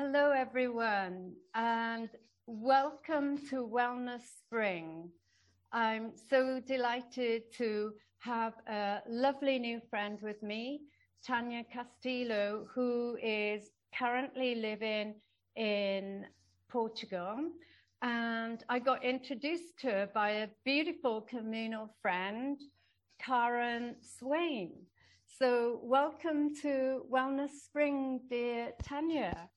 Hello, everyone, and welcome to Wellness Spring. I'm so delighted to have a lovely new friend with me, Tanya Castillo, who is currently living in Portugal. And I got introduced to her by a beautiful communal friend, Karen Swain. So, welcome to Wellness Spring, dear Tanya.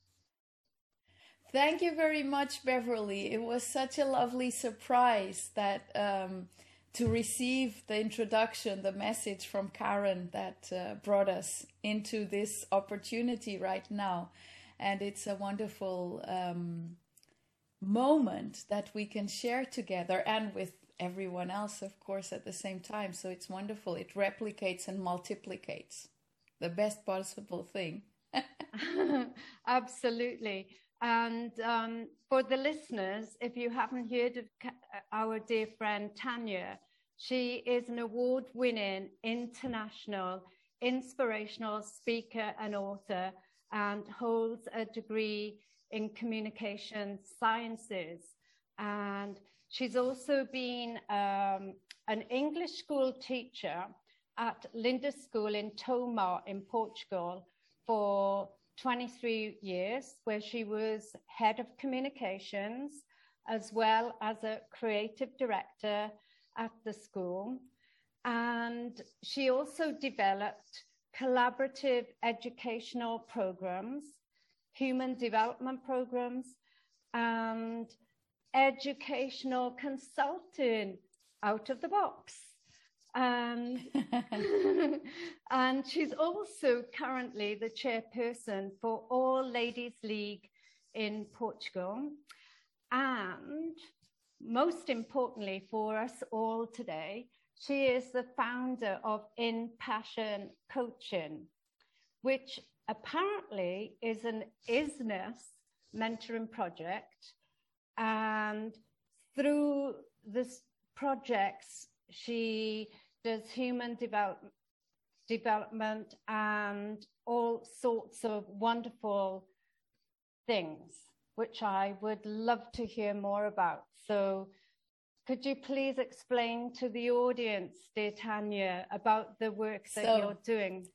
Thank you very much, Beverly. It was such a lovely surprise that um, to receive the introduction, the message from Karen that uh, brought us into this opportunity right now. And it's a wonderful um, moment that we can share together and with everyone else, of course, at the same time. So it's wonderful. It replicates and multiplicates the best possible thing. Absolutely. And um, for the listeners, if you haven't heard of our dear friend Tanya, she is an award winning international inspirational speaker and author and holds a degree in communication sciences. And she's also been um, an English school teacher at Lindis School in Tomar in Portugal for 23 years, where she was head of communications as well as a creative director at the school. And she also developed collaborative educational programs, human development programs, and educational consulting out of the box. And, and she's also currently the chairperson for All Ladies League in Portugal. And most importantly for us all today, she is the founder of In Passion Coaching, which apparently is an Isness mentoring project. And through this projects, she does human develop, development and all sorts of wonderful things, which I would love to hear more about. So could you please explain to the audience, dear Tanya, about the work that so, you're doing?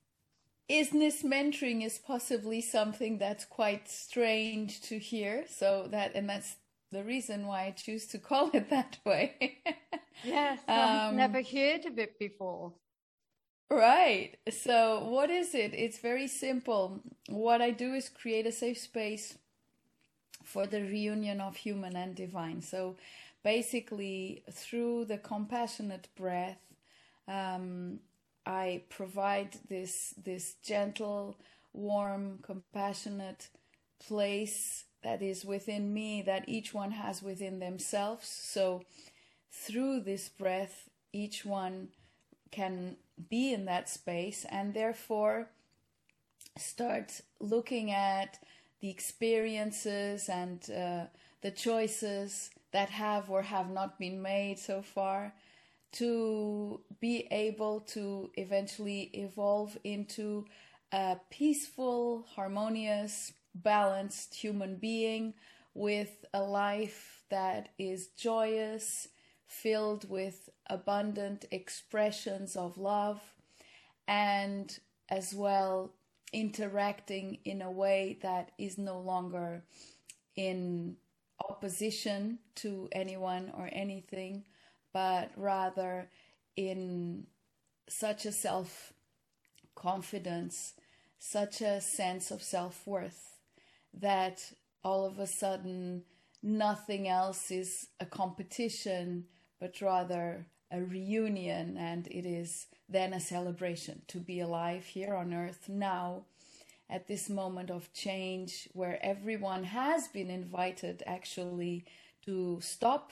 Isness mentoring is possibly something that's quite strange to hear. So that, and that's the reason why I choose to call it that way. yes, I've um, never heard of it before. Right. So, what is it? It's very simple. What I do is create a safe space for the reunion of human and divine. So, basically, through the compassionate breath, um, I provide this this gentle, warm, compassionate place that is within me that each one has within themselves. So, through this breath, each one can be in that space and therefore start looking at the experiences and uh, the choices that have or have not been made so far to be able to eventually evolve into a peaceful, harmonious, balanced human being with a life that is joyous, filled with abundant expressions of love, and as well interacting in a way that is no longer in opposition to anyone or anything, but rather in such a self confidence, such a sense of self worth that all of a sudden nothing else is a competition, but rather a reunion, and it is then a celebration to be alive here on earth now at this moment of change where everyone has been invited actually to stop,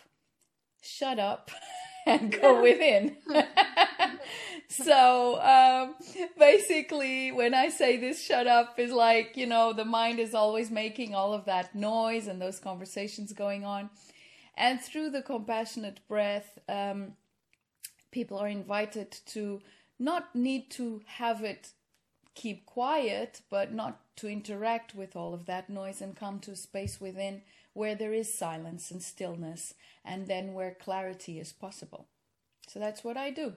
shut up, and go within. so um, basically, when I say this shut up, is like, you know, the mind is always making all of that noise and those conversations going on. And through the compassionate breath, um, people are invited to not need to have it keep quiet, but not to interact with all of that noise and come to a space within where there is silence and stillness, and then where clarity is possible. So that's what I do.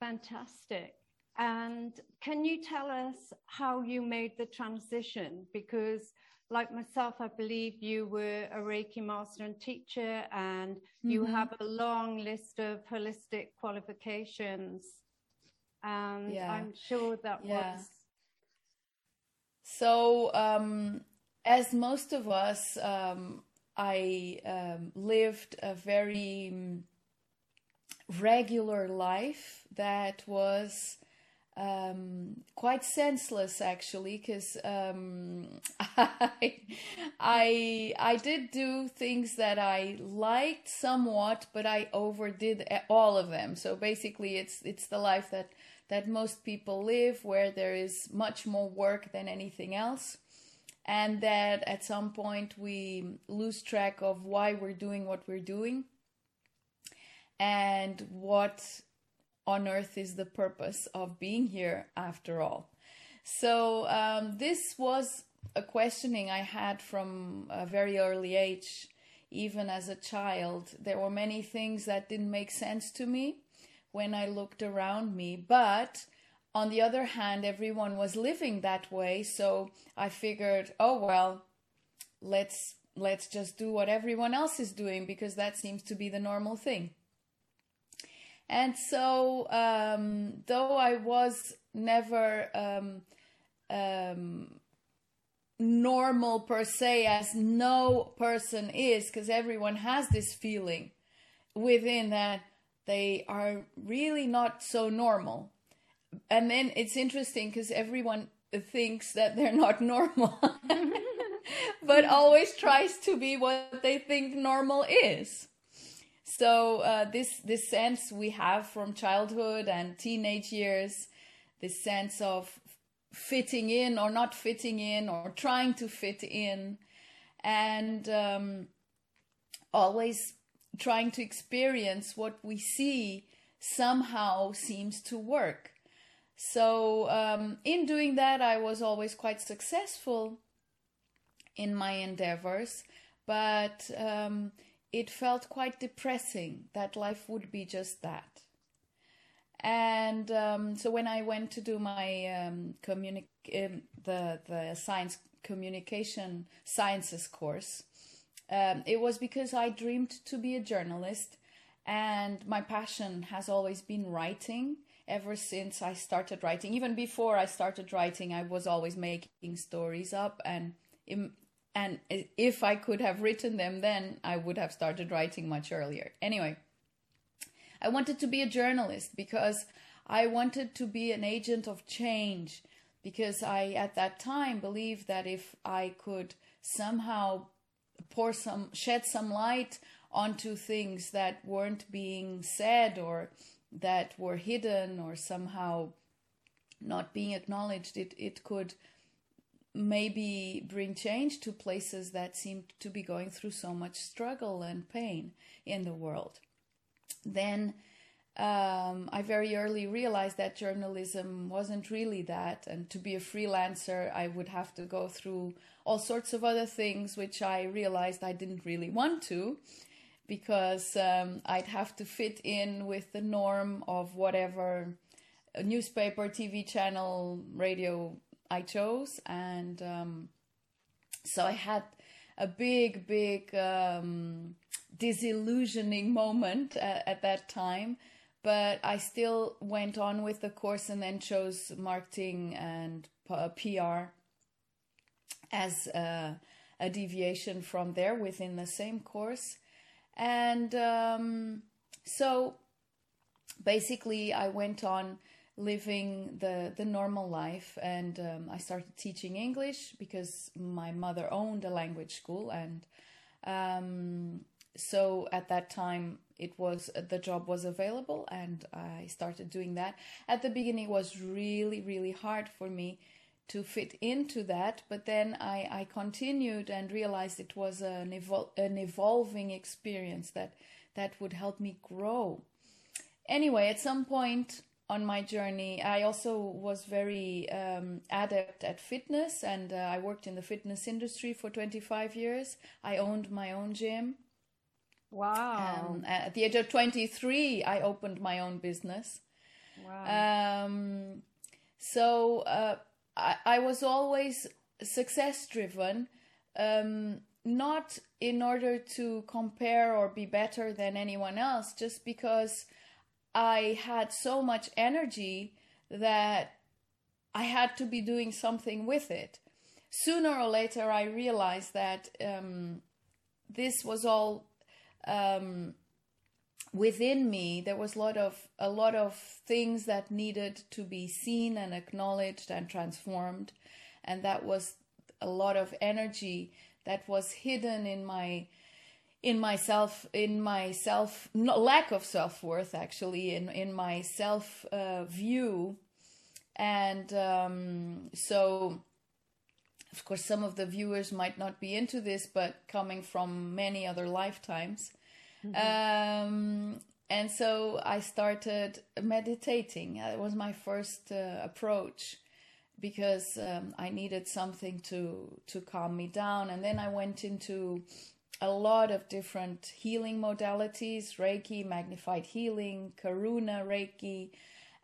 Fantastic. And can you tell us how you made the transition? Because, like myself, I believe you were a Reiki master and teacher, and mm-hmm. you have a long list of holistic qualifications. And yeah. I'm sure that yeah. was. So, um, as most of us, um, I um, lived a very mm, regular life that was um, quite senseless actually because um, I, I I did do things that I liked somewhat but I overdid all of them. So basically it's it's the life that that most people live where there is much more work than anything else and that at some point we lose track of why we're doing what we're doing and what on earth is the purpose of being here after all. So, um, this was a questioning I had from a very early age, even as a child. There were many things that didn't make sense to me when I looked around me, but on the other hand, everyone was living that way, so I figured, oh well, let's let's just do what everyone else is doing because that seems to be the normal thing. And so, um, though I was never um, um, normal per se, as no person is, because everyone has this feeling within that they are really not so normal. And then it's interesting because everyone thinks that they're not normal, but always tries to be what they think normal is. So uh, this this sense we have from childhood and teenage years, this sense of fitting in or not fitting in or trying to fit in, and um, always trying to experience what we see somehow seems to work. So um, in doing that, I was always quite successful in my endeavors, but um, it felt quite depressing that life would be just that. And um, so when I went to do my um, um, the the science communication sciences course, um, it was because I dreamed to be a journalist, and my passion has always been writing. Ever since I started writing, even before I started writing, I was always making stories up and and if I could have written them then, I would have started writing much earlier. Anyway, I wanted to be a journalist because I wanted to be an agent of change because I, at that time, believed that if I could somehow pour some, shed some light onto things that weren't being said or that were hidden or somehow not being acknowledged, it, it could maybe bring change to places that seem to be going through so much struggle and pain in the world. Then um, I very early realized that journalism wasn't really that, and to be a freelancer, I would have to go through all sorts of other things, which I realized I didn't really want to, because um, I'd have to fit in with the norm of whatever newspaper, TV channel, radio I chose, and um, so I had a big, big um, disillusioning moment at, at, that time. But I still went on with the course and then chose marketing and PR as a, a deviation from there within the same course. And um, so basically, I went on living the the normal life and um, I started teaching English because my mother owned a language school and um, so at that time it was the job was available and I started doing that. At the beginning it was really really hard for me to fit into that but then I, I continued and realized it was an, evol- an evolving experience that that would help me grow anyway at some point on my journey. I also was very um, adept at fitness, and uh, I worked in the fitness industry for 25 years. I owned my own gym. Wow. Um, at the age of 23, I opened my own business. Wow. Um, so uh, I, was always success driven, um, not in order to compare or be better than anyone else, just because I had so much energy that I had to be doing something with it. Sooner or later, I realized that um, this was all um, within me. There was a lot of a lot of things that needed to be seen and acknowledged and transformed, and that was a lot of energy that was hidden in my in myself in my self no, lack of self-worth actually in in my self uh, view and um, so of course some of the viewers might not be into this but coming from many other lifetimes mm-hmm. um, and so i started meditating it was my first uh, approach because um, i needed something to to calm me down and then i went into a lot of different healing modalities Reiki, magnified healing, Karuna Reiki,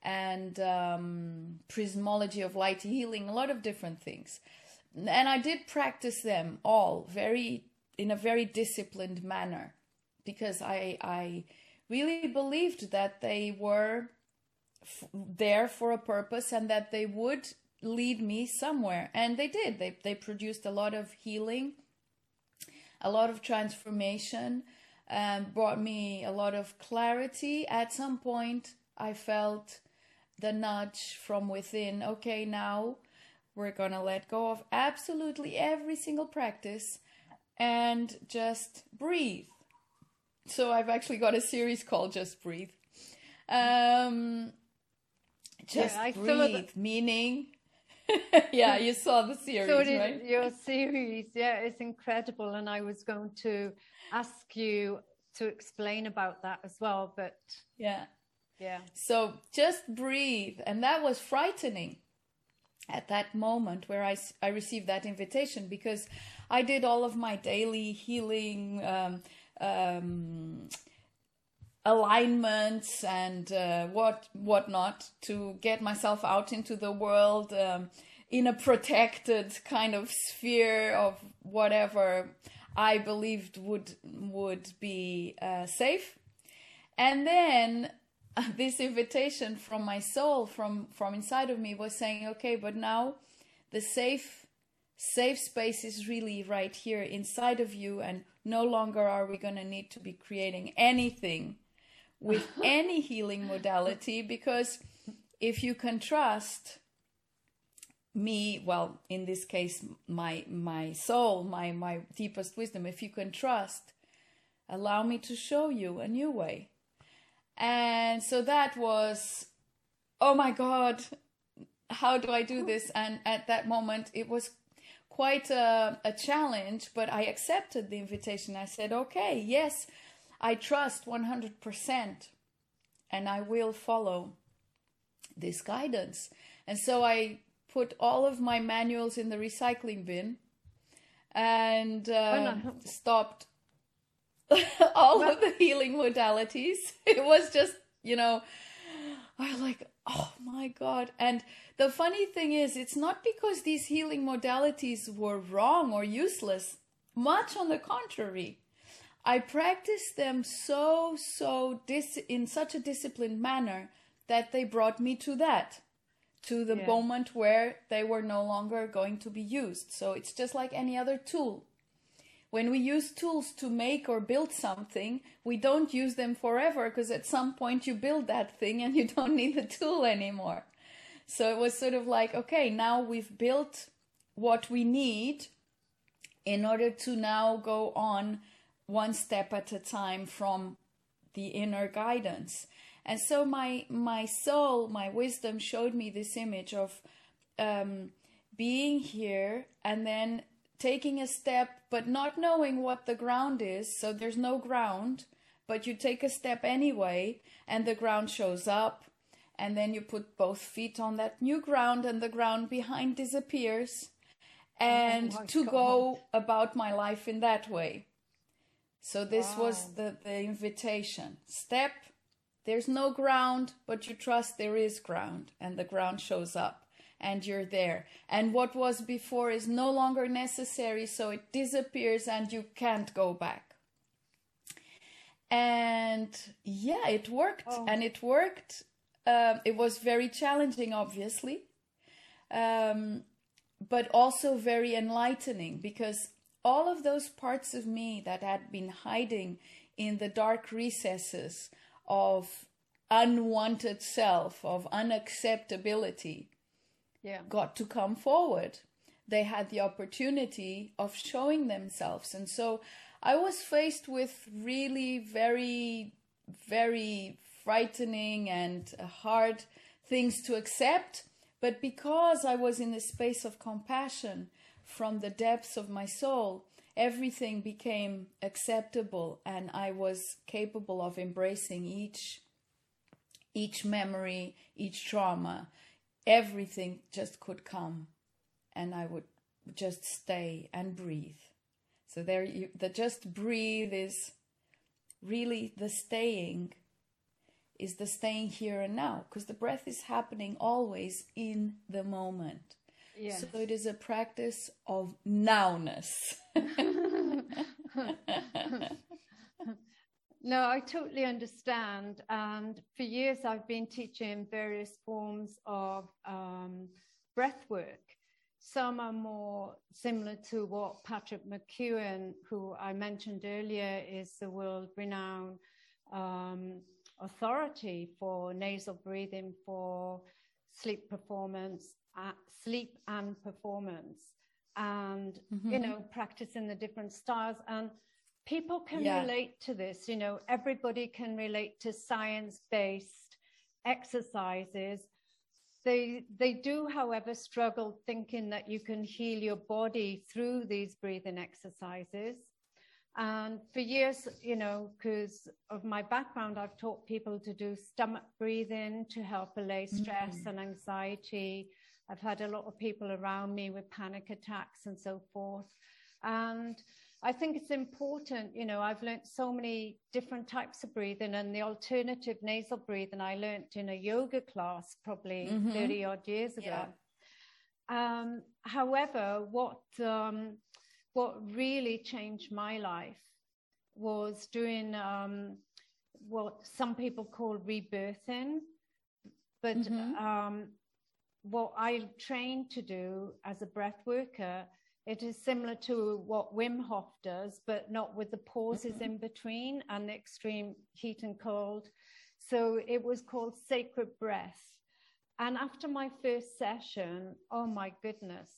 and um, prismology of light healing, a lot of different things. And I did practice them all very in a very disciplined manner because I, I really believed that they were f- there for a purpose and that they would lead me somewhere. And they did. They, they produced a lot of healing a lot of transformation, um, brought me a lot of clarity. At some point, I felt the nudge from within okay, now we're to let go of absolutely every single practice and just breathe. So I've actually got a series called Just Breathe. Um, just yeah, breathe, meaning yeah, you saw the series, so right? Your series, yeah, it's incredible. And I was going to ask you to explain about that as well, but yeah, yeah. So just breathe, and that was frightening at that moment where I I received that invitation because I did all of my daily healing. Um, um, alignments and uh, what whatnot to get myself out into the world um, in a protected kind of sphere of whatever I believed would would be uh, safe, and then this invitation from my soul, from from inside of me, was saying, okay, but now the safe safe space is really right here inside of you, and no longer are we going to need to be creating anything with any healing modality because if you can trust me well in this case my my soul my my deepest wisdom if you can trust allow me to show you a new way. And so that was oh my god how do i do this? And at that moment it was quite a, a challenge but i accepted the invitation i said okay yes I trust 100% and I will follow this guidance. And so I put all of my manuals in the recycling bin and uh, stopped all of the healing modalities. It was just, you know, I was like, oh my God. And the funny thing is, it's not because these healing modalities were wrong or useless, much on the contrary. I practiced them so, so dis- in such a disciplined manner that they brought me to that, to the yeah. moment where they were no longer going to be used. So it's just like any other tool. When we use tools to make or build something, we don't use them forever because at some point you build that thing and you don't need the tool anymore. So it was sort of like, okay, now we've built what we need in order to now go on one step at a time from the inner guidance. And so my my soul, my wisdom showed me this image of um, being here and then taking a step, but not knowing what the ground is. So there's no ground, but you take a step anyway, and the ground shows up, and then you put both feet on that new ground and the ground behind disappears and oh to God. go about my life in that way so this wow. was the, the invitation step there's no ground but you trust there is ground and the ground shows up and you're there. And what was before is no longer necessary so it disappears and you can't go back. And yeah it worked. Oh. and it worked um, it was very challenging obviously um, but also very enlightening because all of those parts of me that had been hiding in the dark recesses of unwanted self of unacceptability yeah. got to come forward they had the opportunity of showing themselves and so I was faced with really very, very frightening and uh, hard things to accept. But because I was in a space of compassion from the depths of my soul, everything became acceptable and I was capable of embracing each each memory, each trauma, everything just could come and I would just stay and breathe. So there you the just breathe is really the staying is the staying here and now because the breath is happening always in the moment. Yes. So it is a practice of nowness. no, I totally understand. And for years, I've been teaching various forms of um, breath work. Some are more similar to what Patrick McKeown, who I mentioned earlier, is the world renowned um, authority for nasal breathing for sleep performance, uh, sleep and performance, and mm-hmm. you know, practicing the different styles. And people can yeah. relate to this. You know, everybody can relate to science based exercises they, they do, however, struggle thinking that you can heal your body through these breathing exercises. And for years, you know, because of my background, I've taught people to do stomach breathing to help allay stress mm-hmm. and anxiety. I've had a lot of people around me with panic attacks and so forth. And I think it's important, you know, I've learned so many different types of breathing and the alternative nasal breathing I learned in a yoga class probably mm-hmm. 30 odd years ago. Yeah. Um, however, what, um, what really changed my life was doing um, what some people call rebirthing. But mm-hmm. Um, what I trained to do as a breath worker it is similar to what Wim Hof does, but not with the pauses mm-hmm. in between and the extreme heat and cold. So it was called Sacred Breath. And after my first session, oh my goodness,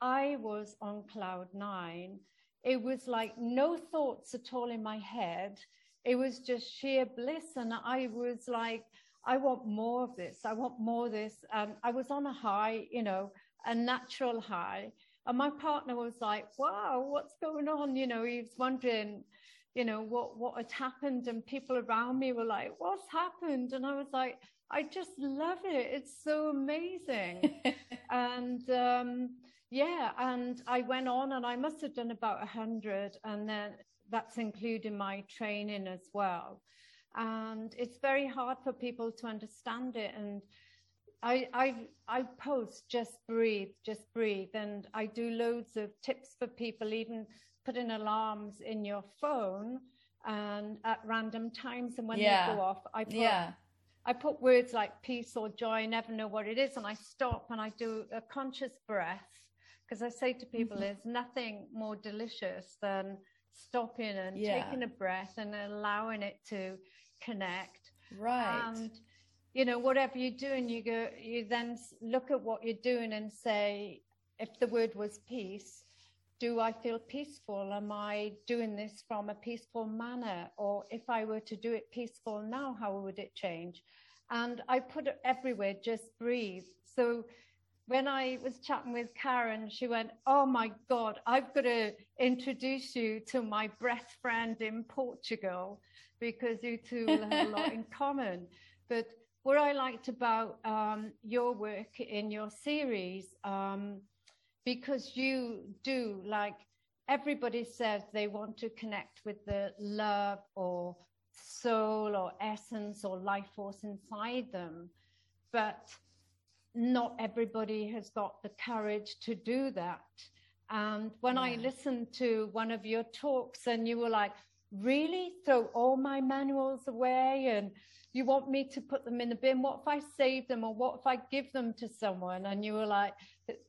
I was on cloud nine. It was like no thoughts at all in my head. It was just sheer bliss. And I was like, I want more of this. I want more of this. Um, I was on a high, you know, a natural high. And my partner was like, wow, what's going on? You know, he was wondering, you know, what, what had happened. And people around me were like, what's happened? And I was like, I just love it. It's so amazing. and, um, yeah, and I went on and I must have done about a hundred and then that's including my training as well. And it's very hard for people to understand it. And I, I, I post just breathe, just breathe. And I do loads of tips for people, even putting alarms in your phone and at random times. And when yeah. they go off, I put, yeah. I put words like peace or joy, I never know what it is. And I stop and I do a conscious breath because I say to people, mm-hmm. there's nothing more delicious than stopping and yeah. taking a breath and allowing it to connect. Right. And you know, whatever you're doing, you go, you then look at what you're doing and say, if the word was peace, do I feel peaceful? Am I doing this from a peaceful manner? Or if I were to do it peaceful now, how would it change? And I put it everywhere, just breathe. So when I was chatting with Karen, she went, Oh my God, I've got to introduce you to my breath friend in Portugal because you two will have a lot in common. But what I liked about um, your work in your series, um, because you do like everybody says they want to connect with the love or soul or essence or life force inside them, but not everybody has got the courage to do that. And when yeah. I listened to one of your talks, and you were like, really throw all my manuals away and you want me to put them in the bin? What if i save them or what if i give them to someone? And you were like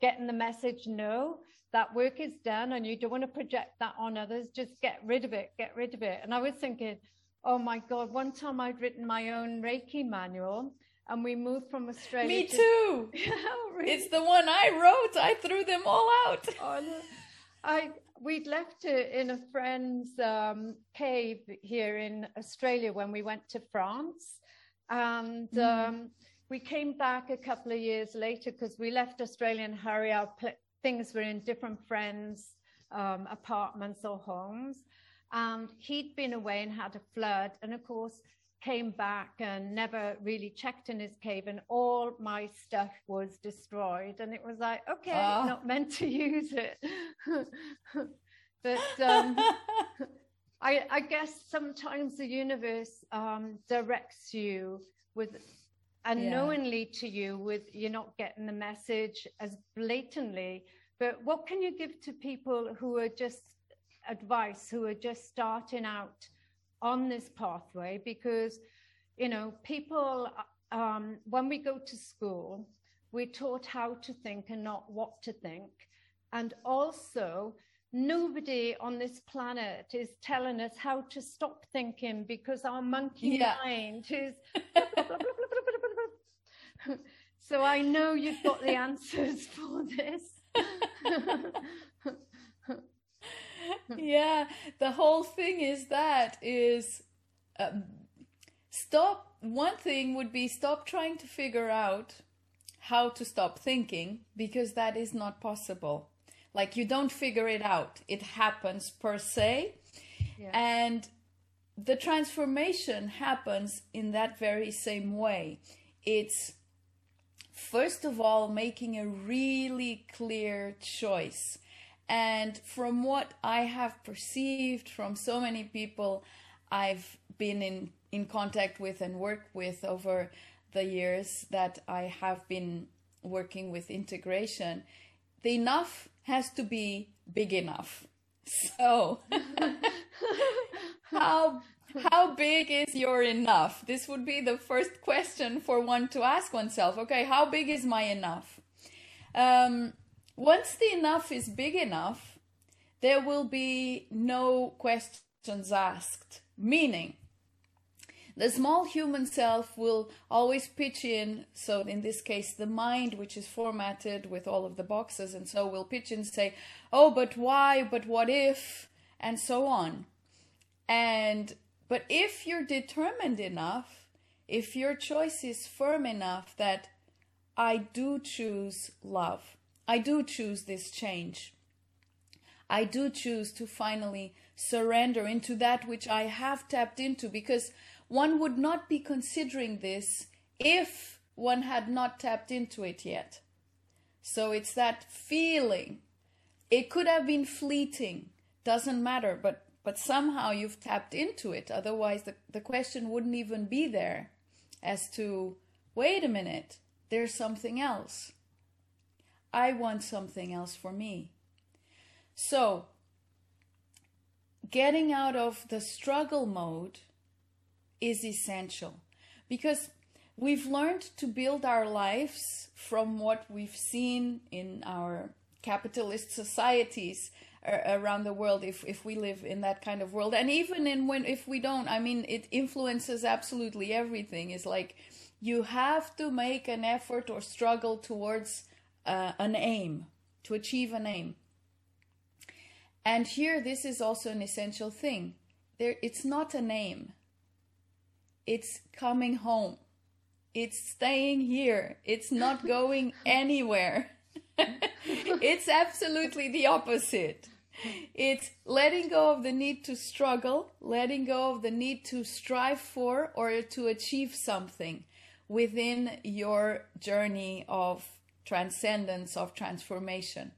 getting the message no that work is done and you don't want to project that on others. Just get rid of it get rid of it. And i was thinking oh my god one time i'd written my own reiki manual and we moved from australia me to... too. Oh, really? it's the one i wrote. I threw them all out. Oh, no. i we'd left it in a friend's um, cave here in Australia when we went to France. And mm. um, we came back a couple of years later because we left Australia in a hurry. Our pl- things were in different friends' um, apartments or homes. And he'd been away and had a flood. And of course, came back and never really checked in his cave and all my stuff was destroyed and it was like okay uh. not meant to use it but um, I, I, guess sometimes the universe um, directs you with unknowingly yeah. to you with you're not getting the message as blatantly but what can you give to people who are just advice who are just starting out on this pathway because, you know, people, um, when we go to school, we're taught how to think and not what to think. And also, nobody on this planet is telling us how to stop thinking because our monkey yeah. mind is. so I know you've got the answers for this. yeah, the whole thing is that is um, stop. One thing would be stop trying to figure out how to stop thinking because that is not possible. Like you don't figure it out; it happens per se, yeah. and the transformation happens in that very same way. It's first of all making a really clear choice and from what I have perceived from so many people I've been in, in contact with and worked with over the years that I have been working with integration, the enough has to be big enough. So, how how big is your enough? This would be the first question for one to ask oneself. Okay, how big is my enough? Um, once the enough is big enough, there will be no questions asked. Meaning, the small human self will always pitch in. So, in this case, the mind, which is formatted with all of the boxes, and so will pitch in and say, Oh, but why? But what if? And so on. And, but if you're determined enough, if your choice is firm enough that I do choose love, I do choose this change. I do choose to finally surrender into that which I have tapped into because one would not be considering this if one had not tapped into it yet. So it's that feeling. It could have been fleeting, doesn't matter, but but somehow you've tapped into it. Otherwise the, the question wouldn't even be there as to wait a minute, there's something else. I want something else for me. So, getting out of the struggle mode is essential because we've learned to build our lives from what we've seen in our capitalist societies around the world if if we live in that kind of world and even in when if we don't i mean it influences absolutely everything it's like you have to make an effort or struggle towards uh, an aim, to achieve an aim. And here, this is also an essential thing. There, it's not a name. It's coming home. It's staying here. It's not going anywhere. it's absolutely the opposite. It's letting go of the need to struggle, letting go of the need to strive for or to achieve something. within your journey of transcendence, of transformation.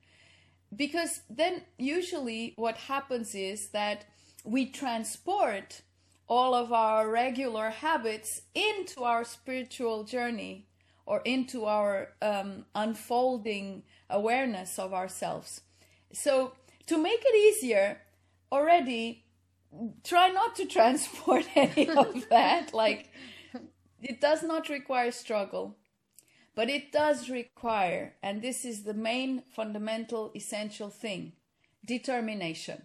Because then usually what happens is that we transport all of our regular habits into our spiritual journey or into our um, unfolding awareness of ourselves. So, to make it easier, already try not to transport any of that. Like, it does not require struggle, but it does require, and this is the main fundamental essential thing determination.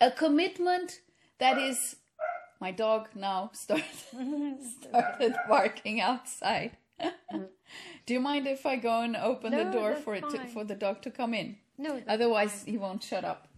A commitment that is my dog now started started barking outside. Do you mind if I go and open no, the door for it to, for the dog to come in? No. Otherwise, fine. he won't shut up.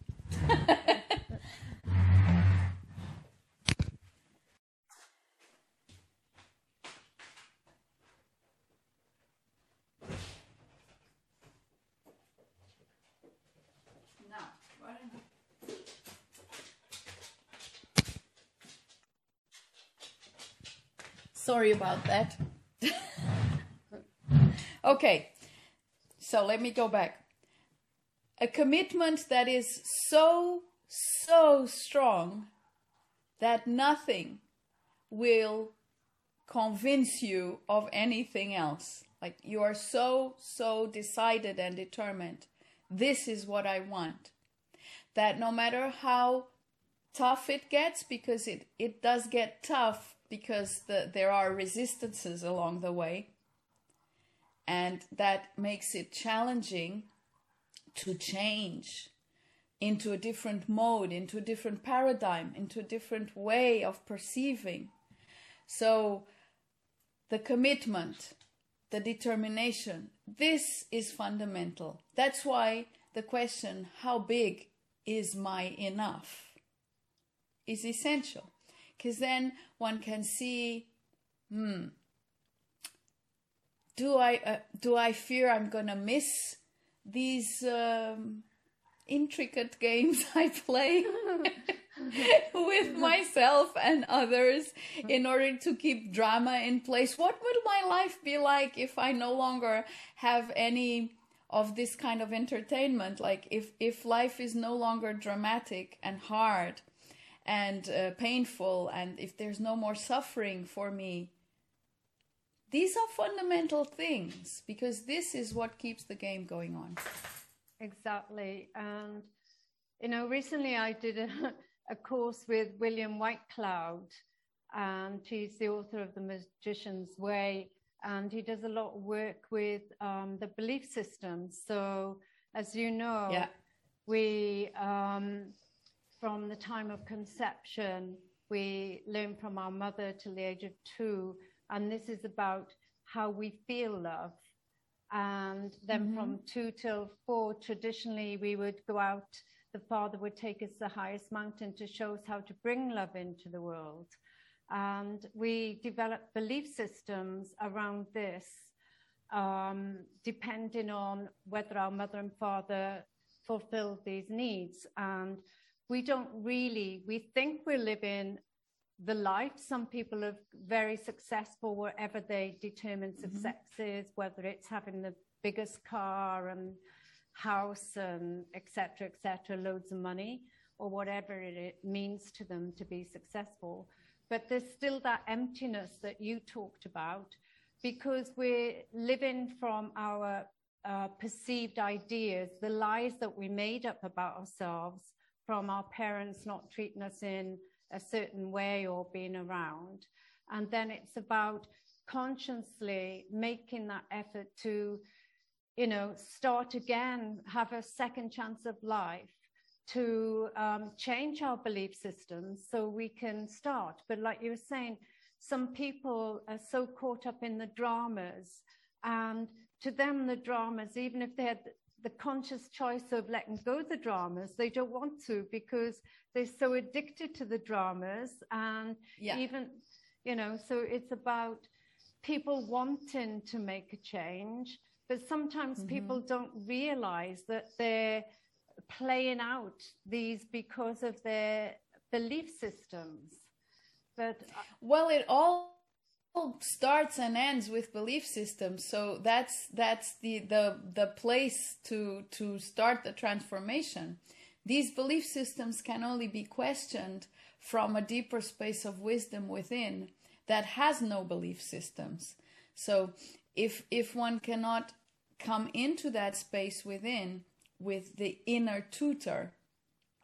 Sorry about that. okay, so let me go back. A commitment that is so, so strong that nothing will convince you of anything else. Like you are so, so decided and determined. This is what I want. That no matter how tough it gets, because it, it does get tough because the, there are resistances along the way. And that makes it challenging to change into a different mode, into a different paradigm, into a different way of perceiving. So, the commitment, the determination, this is fundamental. That's why the question, how big is my enough, is essential because then one can see, hmm, do I uh, do I fear I'm gonna miss these um, intricate games I play with myself and others in order to keep drama in place? What would my life be like if I no longer have any? of this kind of entertainment like if if life is no longer dramatic and hard and uh, painful and if there's no more suffering for me these are fundamental things because this is what keeps the game going on exactly and you know recently i did a, a course with william whitecloud and he's the author of the magician's way and he does a lot of work with um, the belief system so as you know yeah. we um, from the time of conception, we learn from our mother till the age of two, and this is about how we feel love. And then mm-hmm. from two till four, traditionally, we would go out. The father would take us to the highest mountain to show us how to bring love into the world. And we develop belief systems around this, um, depending on whether our mother and father fulfilled these needs. And we don't really, we think we're living the life. Some people are very successful wherever they determine success mm-hmm. is, whether it's having the biggest car and house and etc. etc. loads of money, or whatever it means to them to be successful. But there's still that emptiness that you talked about because we're living from our uh, perceived ideas, the lies that we made up about ourselves from our parents not treating us in a certain way or being around. And then it's about consciously making that effort to, you know, start again, have a second chance of life to um, change our belief systems so we can start. But like you were saying, some people are so caught up in the dramas and to them the dramas even if they had the conscious choice of letting go the dramas. They don't want to because they're so addicted to the dramas. And yeah. even, you know, so it's about people wanting to make a change, but sometimes mm-hmm. people don't realize that they're playing out these because of their belief systems. But uh, well, it all starts and ends with belief systems so that's that's the the the place to to start the transformation these belief systems can only be questioned from a deeper space of wisdom within that has no belief systems so if if one cannot come into that space within with the inner tutor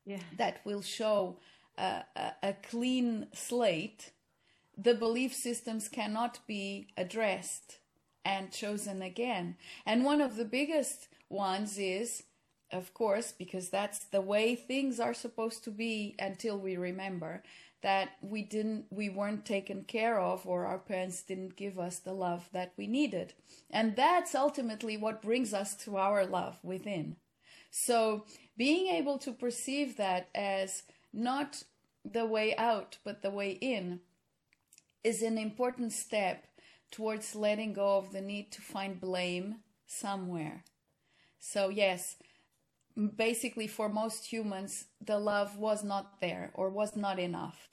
yeah. that will show a, a, a clean slate the belief systems cannot be addressed and chosen again. And one of the biggest ones is, of course, because that's the way things are supposed to be until we remember that we didn't we weren't taken care of or our parents didn't give us the love that we needed. And that's ultimately what brings us to our love within. So being able to perceive that as not the way out but the way in is an important step towards letting go of the need to find blame somewhere. So, yes, basically, for most humans, the love was not there or was not enough.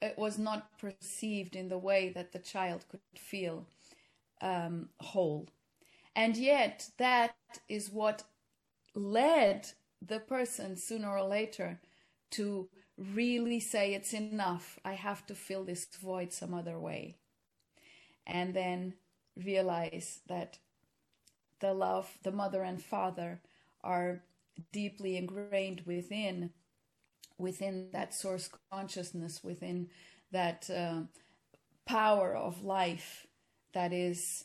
It was not perceived in the way that the child could feel um, whole. And yet, that is what led the person sooner or later to really say it's enough. I have to fill this void some other way. And then realize that the love, the mother and father are deeply ingrained within within that source consciousness within that uh, power of life that is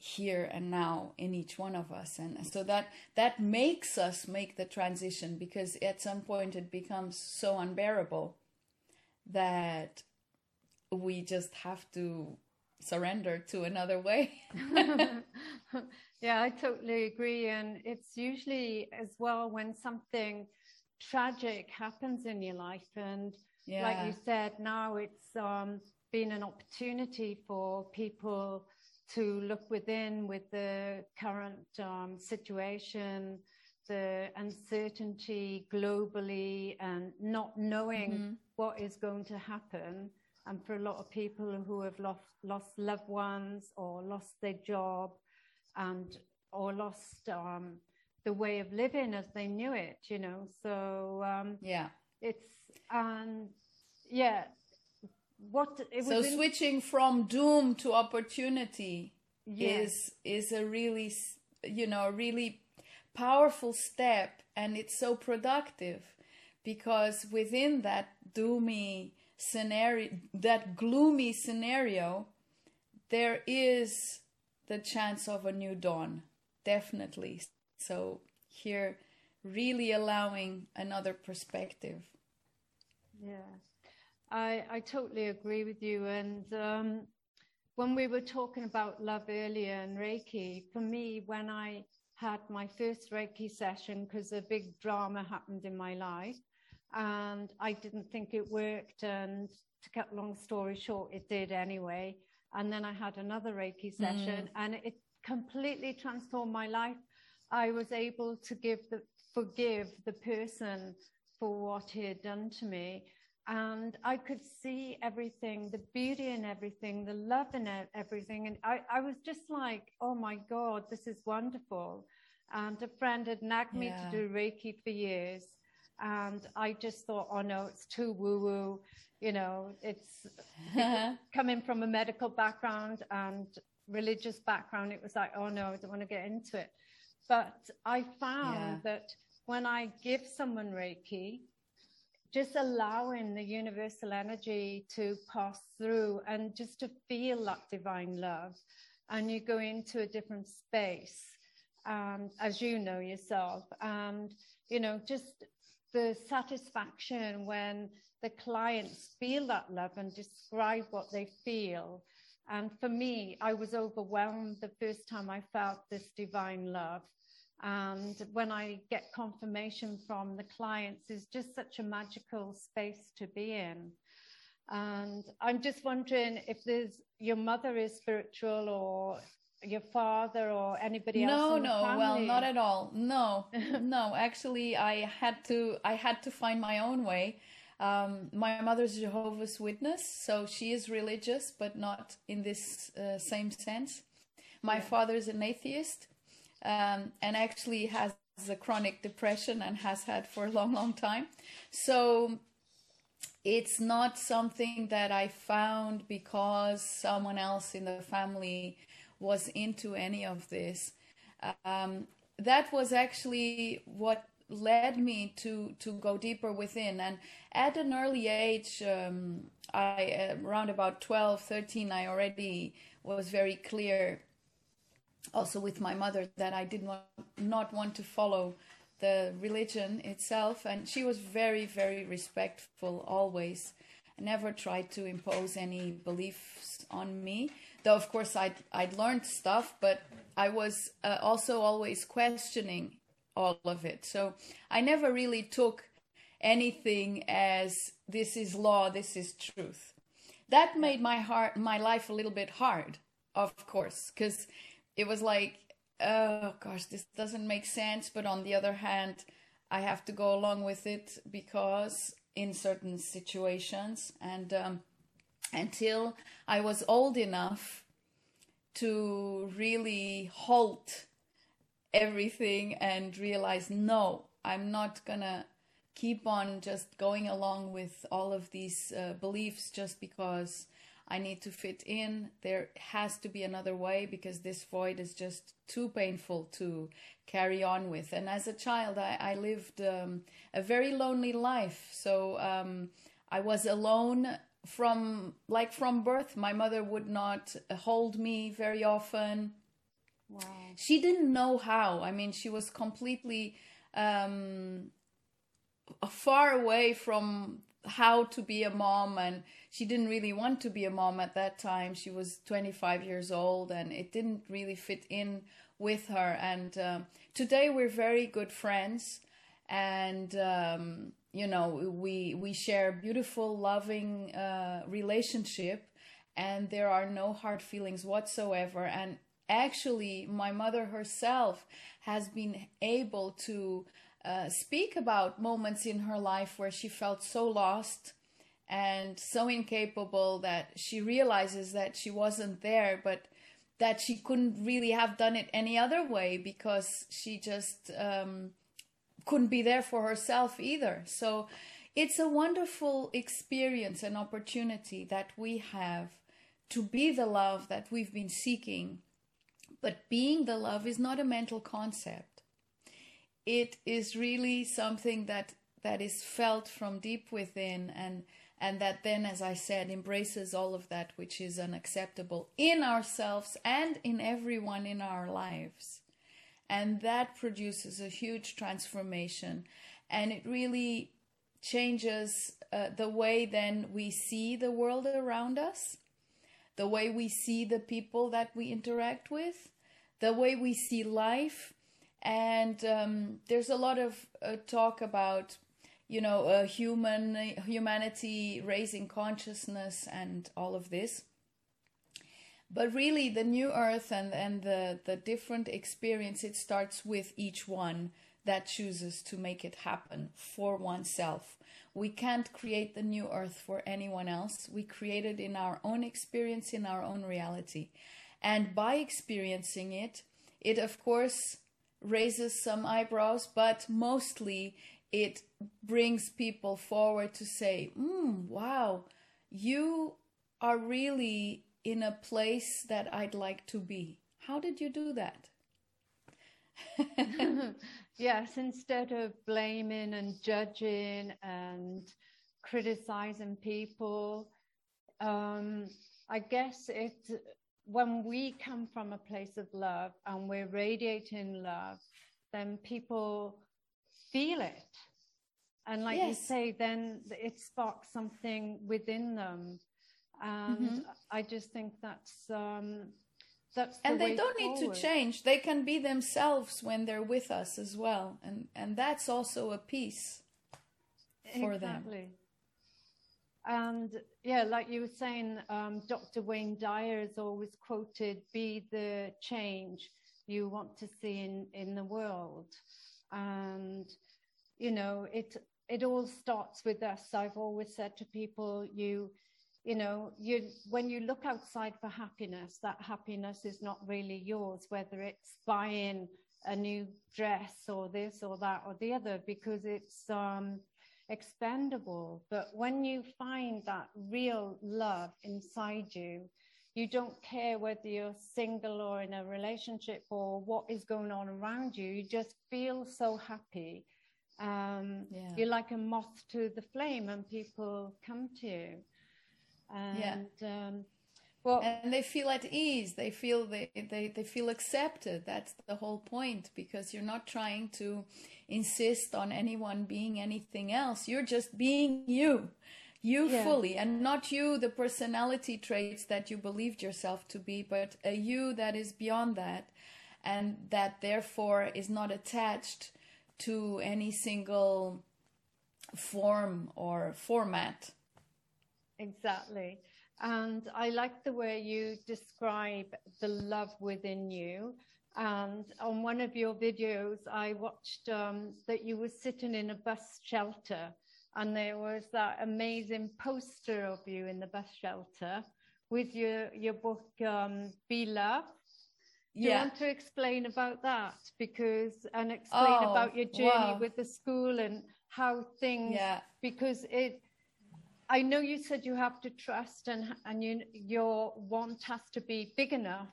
here and now in each one of us. And so that that makes us make the transition because at some point it becomes so unbearable that we just have to surrender to another way. Yeah i totally agree. And it's usually as well when something tragic happens in your life. And yeah. like you said now it's um, been an opportunity for people to look within with the current um, situation, the uncertainty globally, and not knowing mm-hmm. what is going to happen. And for a lot of people who have lost, lost loved ones or lost their job and or lost um, the way of living as they knew it, you know. So um, yeah, it's and yeah, what so in- switching from doom to opportunity yes. is is a really you know really powerful step and it's so productive because within that doomy scenario that gloomy scenario there is the chance of a new dawn definitely. So here really allowing another perspective. Yeah I, I totally agree with you. And um, when we were talking about love earlier and Reiki, for me, when I had my first Reiki session, because a big drama happened in my life, and I didn't think it worked. And to cut a long story short, it did anyway. And then I had another Reiki session, mm. and it completely transformed my life. I was able to give the forgive the person for what he had done to me and I could see everything, the beauty in everything, the love in everything. And I, I was just like, oh my God, this is wonderful. And a friend had nagged me yeah. to do Reiki for years. And I just thought, oh no, it's too woo woo. You know, it's coming from a medical background and religious background. It was like, oh no, I don't want to get into it. But I found yeah. that when I give someone Reiki, just allowing the universal energy to pass through and just to feel that divine love. And you go into a different space, um, as you know yourself. And, you know, just the satisfaction when the clients feel that love and describe what they feel. And for me, I was overwhelmed the first time I felt this divine love. And when I get confirmation from the clients, is just such a magical space to be in. And I'm just wondering if there's your mother is spiritual or your father or anybody no, else. No, no, well, not at all. No, no. Actually, I had to I had to find my own way. Um, my mother's Jehovah's Witness, so she is religious, but not in this uh, same sense. My yeah. father is an atheist, um, and actually has a chronic depression and has had for a long, long time. So it's not something that I found because someone else in the family was into any of this. Um, that was actually what led me to to go deeper within and at an early age um, i around about 12 13 i already was very clear also with my mother that i did not not want to follow the religion itself. And she was very very respectful always. Never tried to impose any beliefs on me. Though of course i'd i'd learned stuff but i was uh, also always questioning all of it. So i never really took anything as this is law this is truth. That made my heart my life a little bit hard of course because it was like oh gosh, this doesn't make sense. But on the other hand, I have to go along with it because in certain situations, and um, until I was old enough to really halt everything and realize, no, I'm not gonna keep on just going along with all of these uh, beliefs just because I need to fit in. There has to be another way because this void is just too painful to carry on with. And as a child, I, I lived um, a very lonely life. So um, I was alone from like from birth. My mother would not hold me very often. Wow. She didn't know how. I mean, she was completely um, far away from how to be a mom and she didn't really want to be a mom at that time. She was 25 years old and it didn't really fit in with her. And um, today we're very good friends and um, you know we we share beautiful loving uh, relationship and there are no hard feelings whatsoever. And actually my mother herself has been able to uh, speak about moments in her life where she felt so lost and so incapable that she realizes that she wasn't there, but that she couldn't really have done it any other way because she just um, couldn't be there for herself either. So it's a wonderful experience and opportunity that we have to be the love that we've been seeking. But being the love is not a mental concept it is really something that that is felt from deep within and and that then as i said embraces all of that which is unacceptable in ourselves and in everyone in our lives. And that produces a huge transformation. And it really changes uh, the way then we see the world around us the way we see the people that we interact with the way we see life. And um, there's a lot of uh, talk about you know human humanity raising consciousness and all of this. But really the new earth and and the the different experience it starts with each one that chooses to make it happen for oneself. We can't create the new earth for anyone else. We create it in our own experience in our own reality. And by experiencing it it of course raises some eyebrows, but mostly it brings people forward to say, mm, wow, you are really in a place that I'd like to be. How did you do that? yes, instead of blaming and judging and criticizing people, um, I guess it when we come from a place of love and we're radiating love, then people feel it. And like yes. you say, then it sparks something within them. And mm-hmm. I just think that's um, that's the and they don't forward. need to change. They can be themselves when they're with us as well, and and that's also a piece for exactly. them. And yeah, like you were saying, um, Dr. Wayne Dyer is always quoted, be the change you want to see in, in the world. And, you know, it, it all starts with us. I've always said to people, you, you know, you when you look outside for happiness, that happiness is not really yours, whether it's buying a new dress or this or that or the other, because it's um, expendable. But when you find that real love inside you, you don't care whether you're single or in a relationship or what is going on around you. You just feel so happy. Um, yeah. You're like a moth to the flame, and people come to you. And yeah. um, well, and they feel at ease. They feel they, they they feel accepted. That's the whole point because you're not trying to insist on anyone being anything else. You're just being you you yeah. fully and not you the personality traits that you believed yourself to be but a you that is beyond that and that therefore is not attached to any single form or format. Exactly. And i like the way you describe the love within you. And on one of your videos i watched um, that you were sitting in a bus shelter and there was that amazing poster of you in the bus shelter with your your book um, Be Love. Do yeah. you want to explain about that? Because and explain oh, about your journey wow. with the school and how things yeah. because it I know you said you have to trust and and you, your want has to be big enough,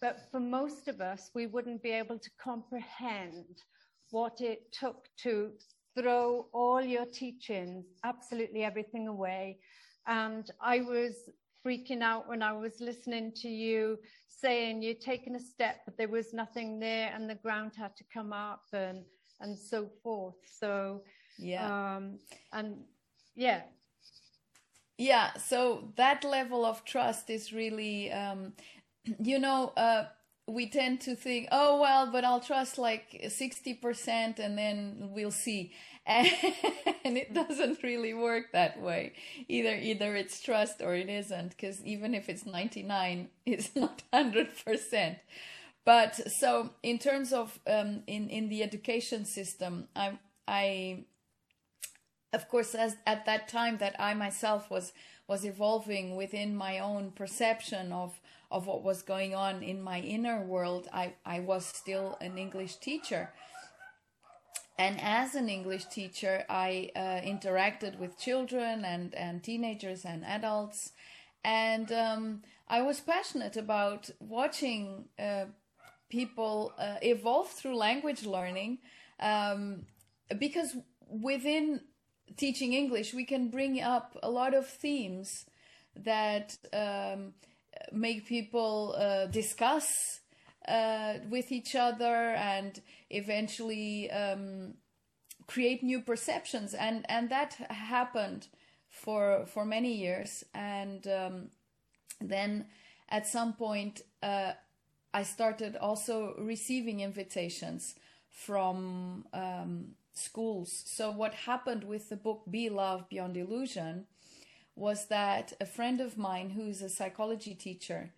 but for most of us, we wouldn't be able to comprehend what it took to throw all your teachings, absolutely everything away. And I was freaking out when I was listening to you saying you're taking a step, but there was nothing there and the ground had to come up and, and so forth. So, yeah. Um, and yeah. Yeah. So that level of trust is really, um, you know, uh, we tend to think, oh, well, but I'll trust like 60% and then we'll see. And, it doesn't really work that way. Either, either it's trust or it isn't, because even if it's 99, it's not 100%. But so in terms of, um, in, in the education system, I, I, of course, as at that time that I myself was, was evolving within my own perception of, of what was going on in my inner world, I, I was still an English teacher. And as an English teacher, I uh, interacted with children and, and teenagers and adults. And um, I was passionate about watching uh, people uh, evolve through language learning um, because within teaching English, we can bring up a lot of themes that um, make people uh, discuss uh, with each other and eventually um, create new perceptions and and that happened for for many years and um, then at some point uh, I started also receiving invitations from um, schools. So what happened with the book Be Love Beyond Illusion was that a friend of mine who's a psychology teacher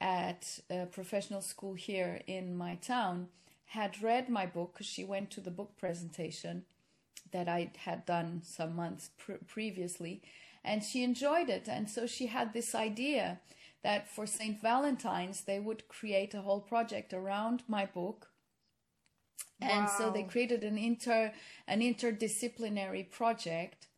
at a professional school here in my town had read my book because she went to the book presentation that I had done some months pr- previously and she enjoyed it and so she had this idea that for St. Valentine's they would create a whole project around my book and wow. so they created an inter an interdisciplinary project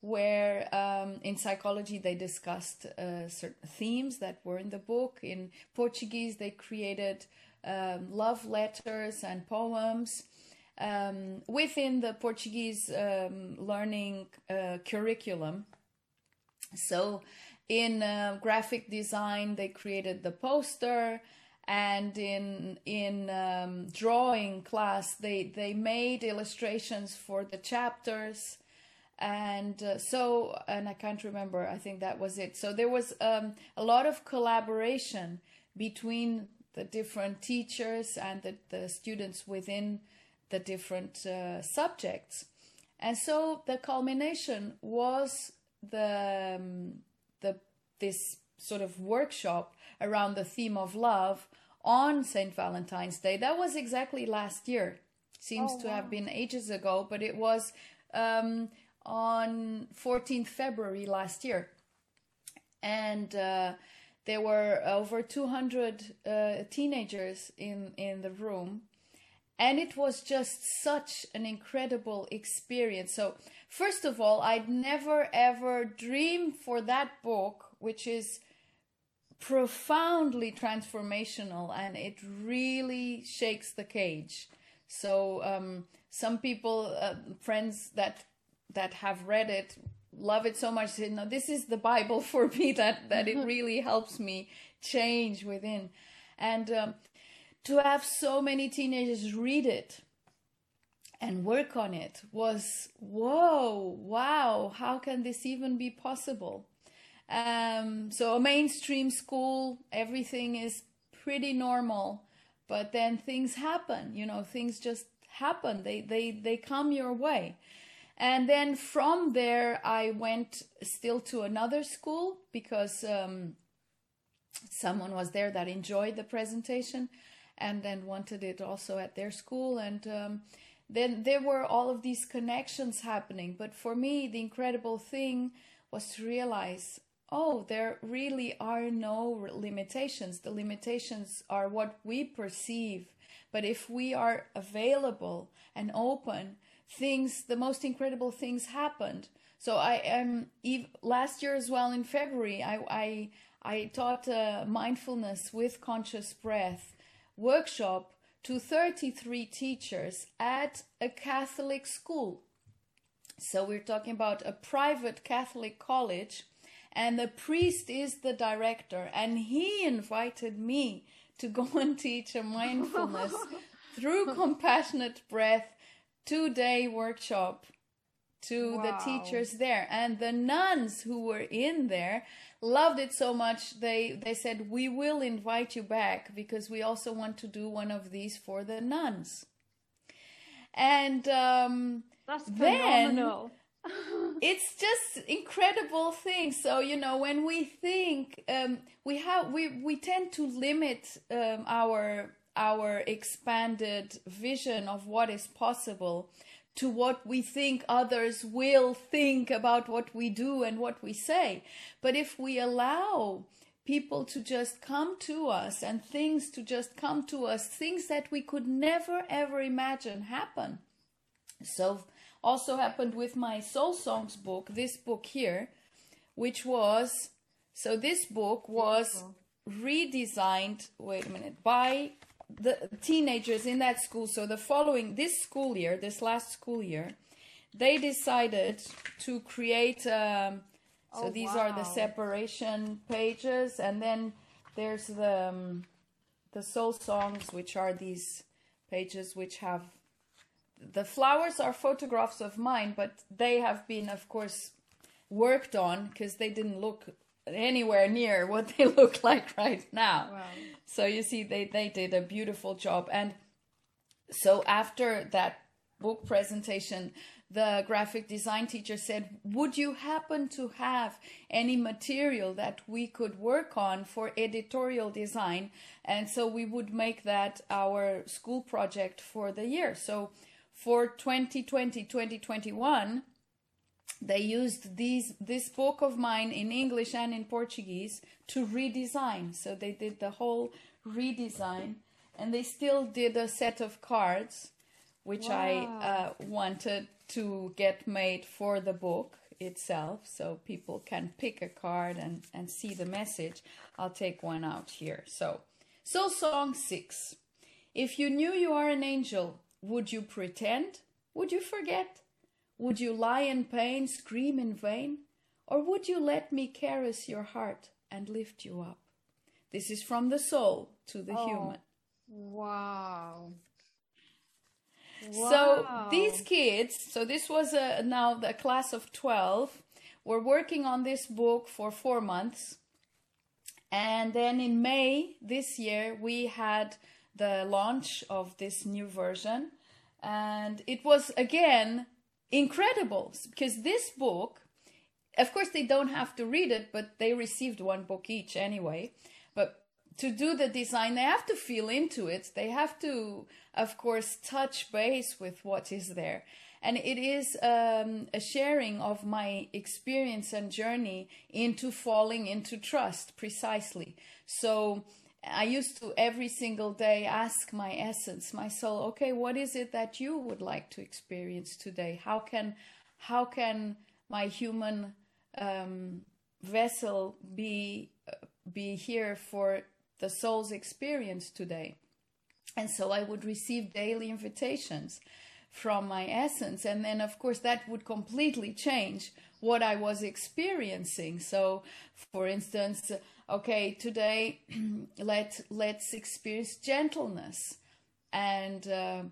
where um, in psychology they discussed uh, certain themes that were in the book. In Portuguese, they created um, love letters and poems. Um, within the Portuguese um, learning uh, curriculum. So, in uh, graphic design, they created the poster, and in in um, drawing class, they they made illustrations for the chapters and uh, so and i can't remember i think that was it so there was um, a lot of collaboration between the different teachers and the, the students within the different uh, subjects and so the culmination was the um, the this sort of workshop around the theme of love on St. Valentine's Day. That was exactly last year. Seems oh, to wow. have been ages ago, but it was um, on 14th February last year. And uh, there were over 200 uh, teenagers in, in the room. And it was just such an incredible experience. So, first of all, I'd never ever dreamed for that book, which is profoundly transformational and it really shakes the cage. So, um, some people, uh, friends that that have read it, love it so much. Say, no, this is the Bible for me. That that it really helps me change within, and um, to have so many teenagers read it and work on it was whoa, wow, how can this even be possible? Um, so, a mainstream school, everything is pretty normal, but then things happen, you know, things just happen, they, they, they come your way. And then from there, I went still to another school because um, someone was there that enjoyed the presentation and then wanted it also at their school. And um, then there were all of these connections happening. But for me the incredible thing was to realize oh there really are no limitations. The limitations are what we perceive. But if we are available and open things the most incredible things happened so i am um, last year as well in february i i i taught a mindfulness with conscious breath workshop to 33 teachers at a Catholic school. So we're talking about a private Catholic college, and the priest is the director, and he invited me to go and teach a mindfulness through compassionate breath two day workshop to wow. the teachers there. And the nuns who were in there loved it so much they they said we will invite you back because we also want to do one of these for the nuns and um that's phenomenal it's just incredible things so you know when we think um we have we we tend to limit um, our our expanded vision of what is possible to what we think others will think about what we do and what we say. But if we allow people to just come to us and things to just come to us, things that we could never ever imagine happen. So, also happened with my Soul Songs book, this book here, which was so this book was redesigned, wait a minute, by the teenagers in that school, so the following, this school year, this last school year, they decided to create, um, so oh, these wow. are the separation pages, and then there's the, um, the soul songs, which are these pages which have, the flowers are photographs of mine, but they have been, of course, worked on because they didn't look anywhere near what they look like right now. Wow. So you see, they, they did a beautiful job. And so after that book presentation, the graphic design teacher said, Would you happen to have any material that we could work on for editorial design? And so we would make that our school project for the year. So for 2020 2021, they used these this book of mine in English and in Portuguese to redesign. So they did the whole redesign, and they still did a set of cards, which wow. I uh, wanted to get made for the book itself, so people can pick a card and and see the message. I'll take one out here. So, so song six. If you knew you are an angel, would you pretend? Would you forget? Would you lie in pain, scream in vain? Or would you let me caress your heart and lift you up? This is from the soul to the oh, human. Wow. wow. So these kids, so this was a, now the class of 12, were working on this book for four months. And then in May this year, we had the launch of this new version. And it was again incredible because this book, of course, they don't have to read it, but they received one book each anyway. But to do the design, they have to feel into it. They have to, of course, touch base with what is there. and it is um, a sharing of my experience and journey into falling into trust precisely so i used to every single day ask my essence my soul okay what is it that you would like to experience today? How can how can my human um, vessel be uh, be here for the soul's experience today? And so i would receive daily invitations from my essence. And then of course that would completely change what i was experiencing. So for instance okay today let let's experience gentleness and uh,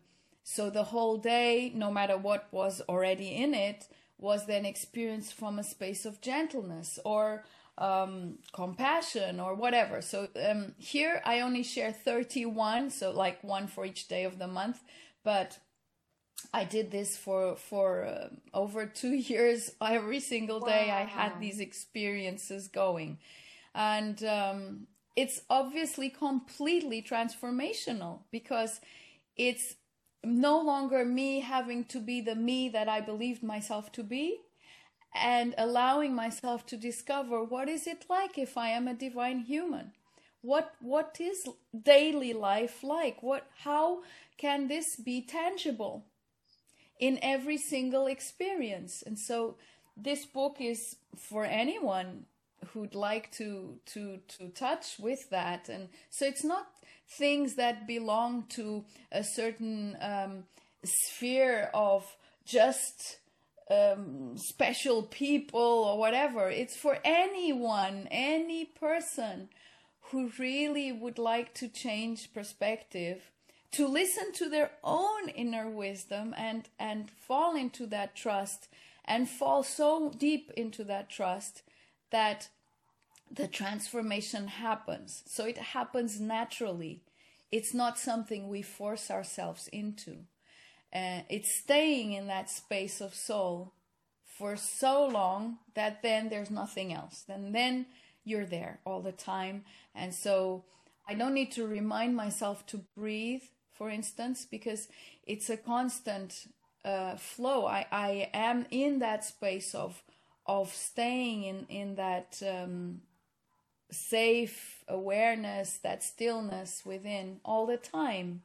so the whole day no matter what was already in it was then experienced from a space of gentleness or um, compassion or whatever. So um, here I only share 31, so like one for each day of the month, but I did this for for uh, over two years. Every single day wow. I had these experiences going, and um, it's obviously completely transformational because it's no longer me having to be the me that I believed myself to be and allowing myself to discover what is it like if I am a divine human? What what is daily life like? What how can this be tangible in every single experience? And so this book is for anyone who'd like to to to touch with that and so it's not things that belong to a certain um, sphere of just um, special people or whatever. It's for anyone, any person who really would like to change perspective, to listen to their own inner wisdom and, and fall into that trust and fall so deep into that trust that the transformation happens. So it happens naturally. It's not something we force ourselves into. Uh, it's staying in that space of soul for so long that then there's nothing else. And then you're there all the time. And so I don't need to remind myself to breathe, for instance, because it's a constant uh, flow. I, I am in that space of of staying in in that um, safe awareness, that stillness within all the time.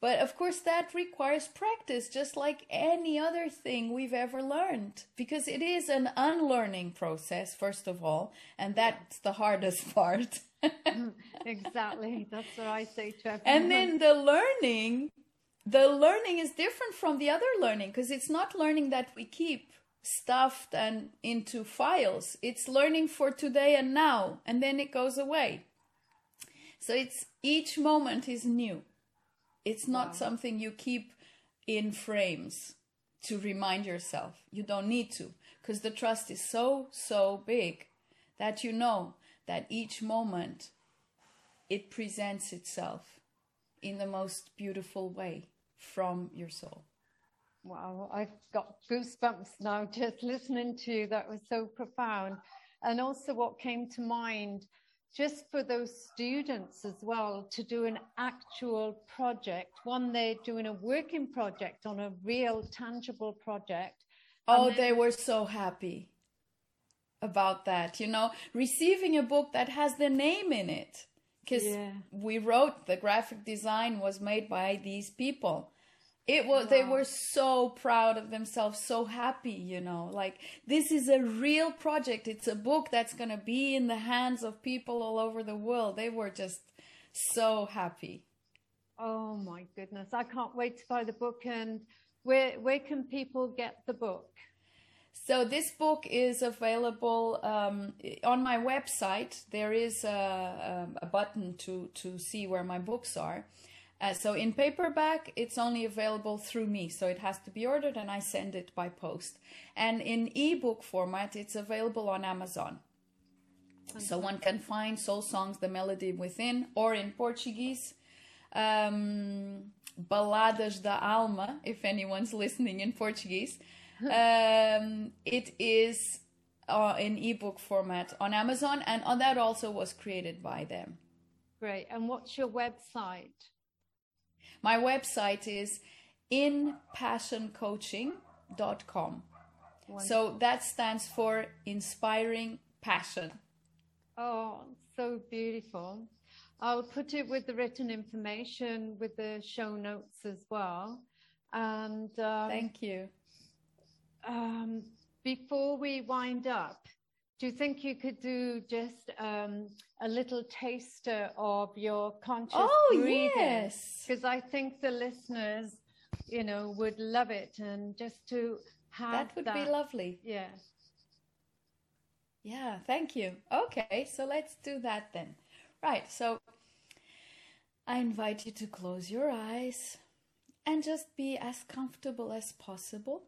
But of course, that requires practice, just like any other thing we've ever learned, because it is an unlearning process, first of all, and that's the hardest part. exactly. That's what I say to everyone. And then the learning, the learning is different from the other learning, because it's not learning that we keep stuffed and into files. It's learning for today and now, and then it goes away. So it's each moment is new. It's not wow. something you keep in frames to remind yourself. You don't need to because the trust is so, so big that you know that each moment it presents itself in the most beautiful way from your soul. Wow, I've got goosebumps now just listening to you. That was so profound. And also, what came to mind just for those students as well to do an actual project. One, they're doing a working project on a real, tangible project. Oh, they were so happy about that. You know, receiving a book that has their name in it. Because yeah. we wrote the graphic design was made by these people it was wow. they were so proud of themselves so happy you know like this is a real project. It's a book that's going to be in the hands of people all over the world. They were just so happy. Oh my goodness. I can't wait to buy the book and where where can people get the book? So this book is available um, on my website. There is a, a, button to to see where my books are, uh, so in paperback, it's only available through me, so it has to be ordered and I send it by post. And in ebook format, it's available on Amazon. So one can find Soul Songs, The Melody Within, or in Portuguese, um, Baladas da Alma, if anyone's listening in Portuguese. um, it is uh, in ebook format on Amazon, and that also was created by them. Great. And what's your website? My website is inpassioncoaching.com. So that stands for inspiring passion. Oh, so beautiful. I'll put it with the written information with the show notes as well. And um, thank you. Um, before we wind up, do you think you could do just um, a little taster of your conscious oh, breathing? yes. Because I think the listeners, you know, would love it, and just to have that would that. be lovely. Yeah. Yeah, thank you. Okay, so let's do that then. Right, so I invite you to close your eyes and just be as comfortable as possible.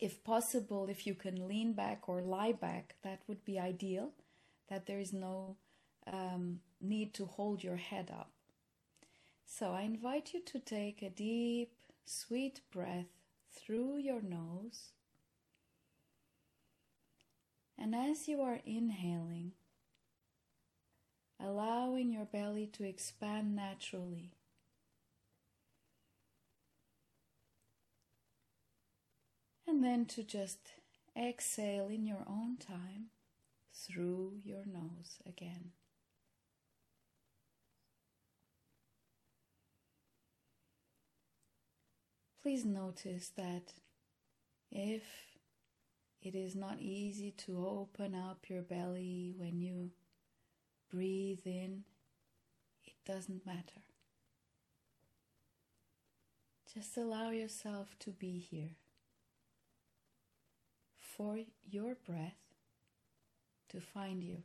If possible, if you can lean back or lie back, that would be ideal, that there is no um, need to hold your head up. So I invite you to take a deep, sweet breath through your nose. And as you are inhaling, allowing your belly to expand naturally. And then to just exhale in your own time through your nose again. Please notice that if it is not easy to open up your belly when you breathe in, it doesn't matter. Just allow yourself to be here for your breath to find you.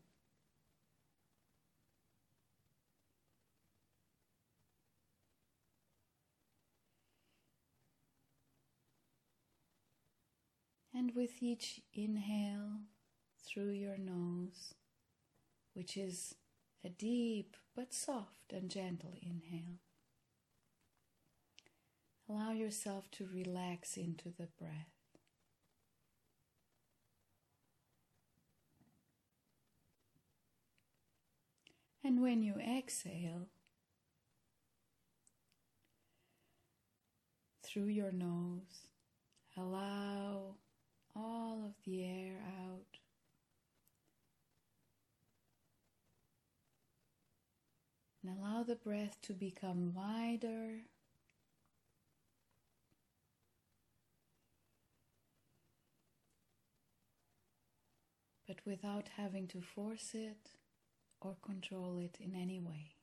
And with each inhale through your nose, which is a deep but soft and gentle inhale, allow yourself to relax into the breath. And when you exhale through your nose, allow all of the air out. And allow the breath to become wider. But without having to force it or control it in any way.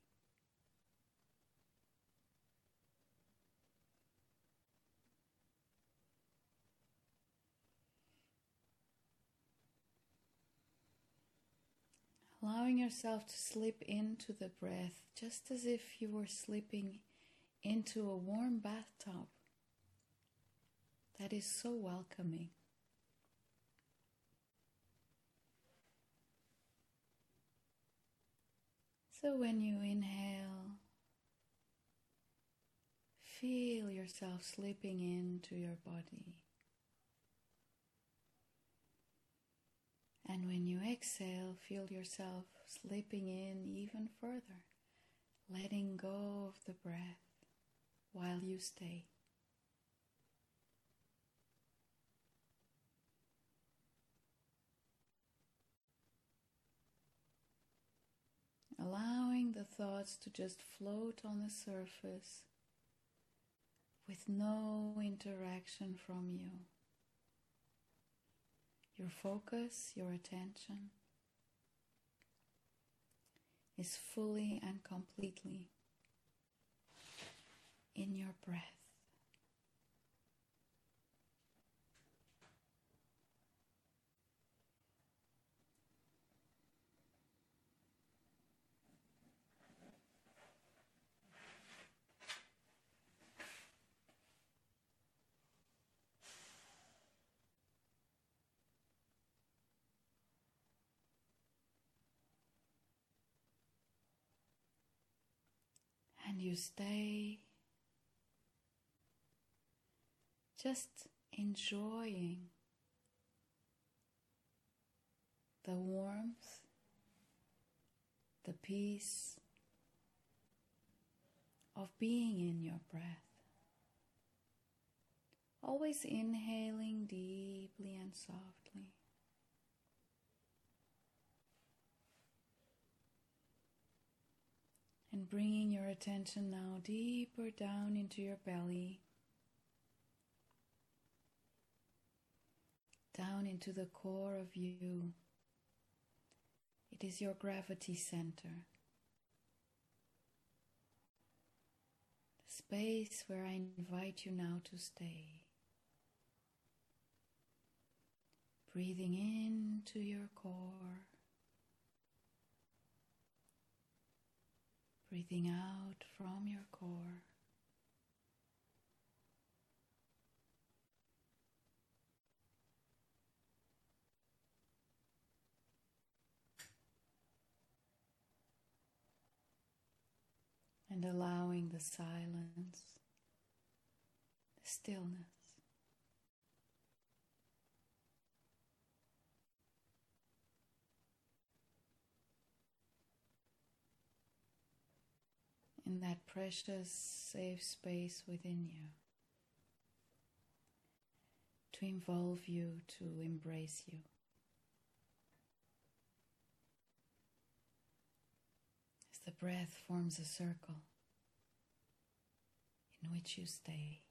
allowing yourself to slip into the breath just as if you were slipping into a warm bathtub that is so welcoming. So when you inhale, feel yourself slipping into your body. And when you exhale, feel yourself slipping in even further, letting go of the breath while you stay. Allowing the thoughts to just float on the surface with no interaction from you. Your focus, your attention is fully and completely in your breath. And you stay just enjoying the warmth, the peace of being in your breath. Always inhaling deeply and softly. And bringing your attention now deeper down into your belly, down into the core of you. It is your gravity center. The space where I invite you now to stay. Breathing into your core. Breathing out from your core. And allowing the silence, the stillness. In that precious, safe space within you to involve you, to embrace you. As the breath forms a circle in which you stay.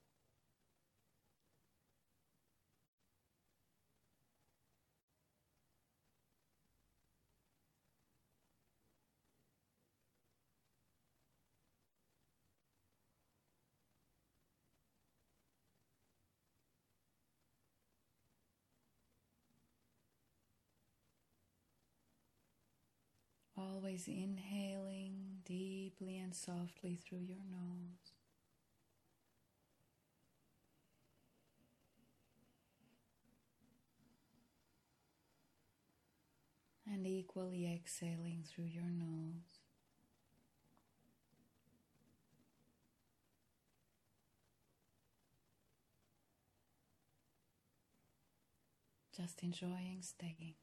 Always inhaling deeply and softly through your nose. And equally exhaling through your nose. Just enjoying staying.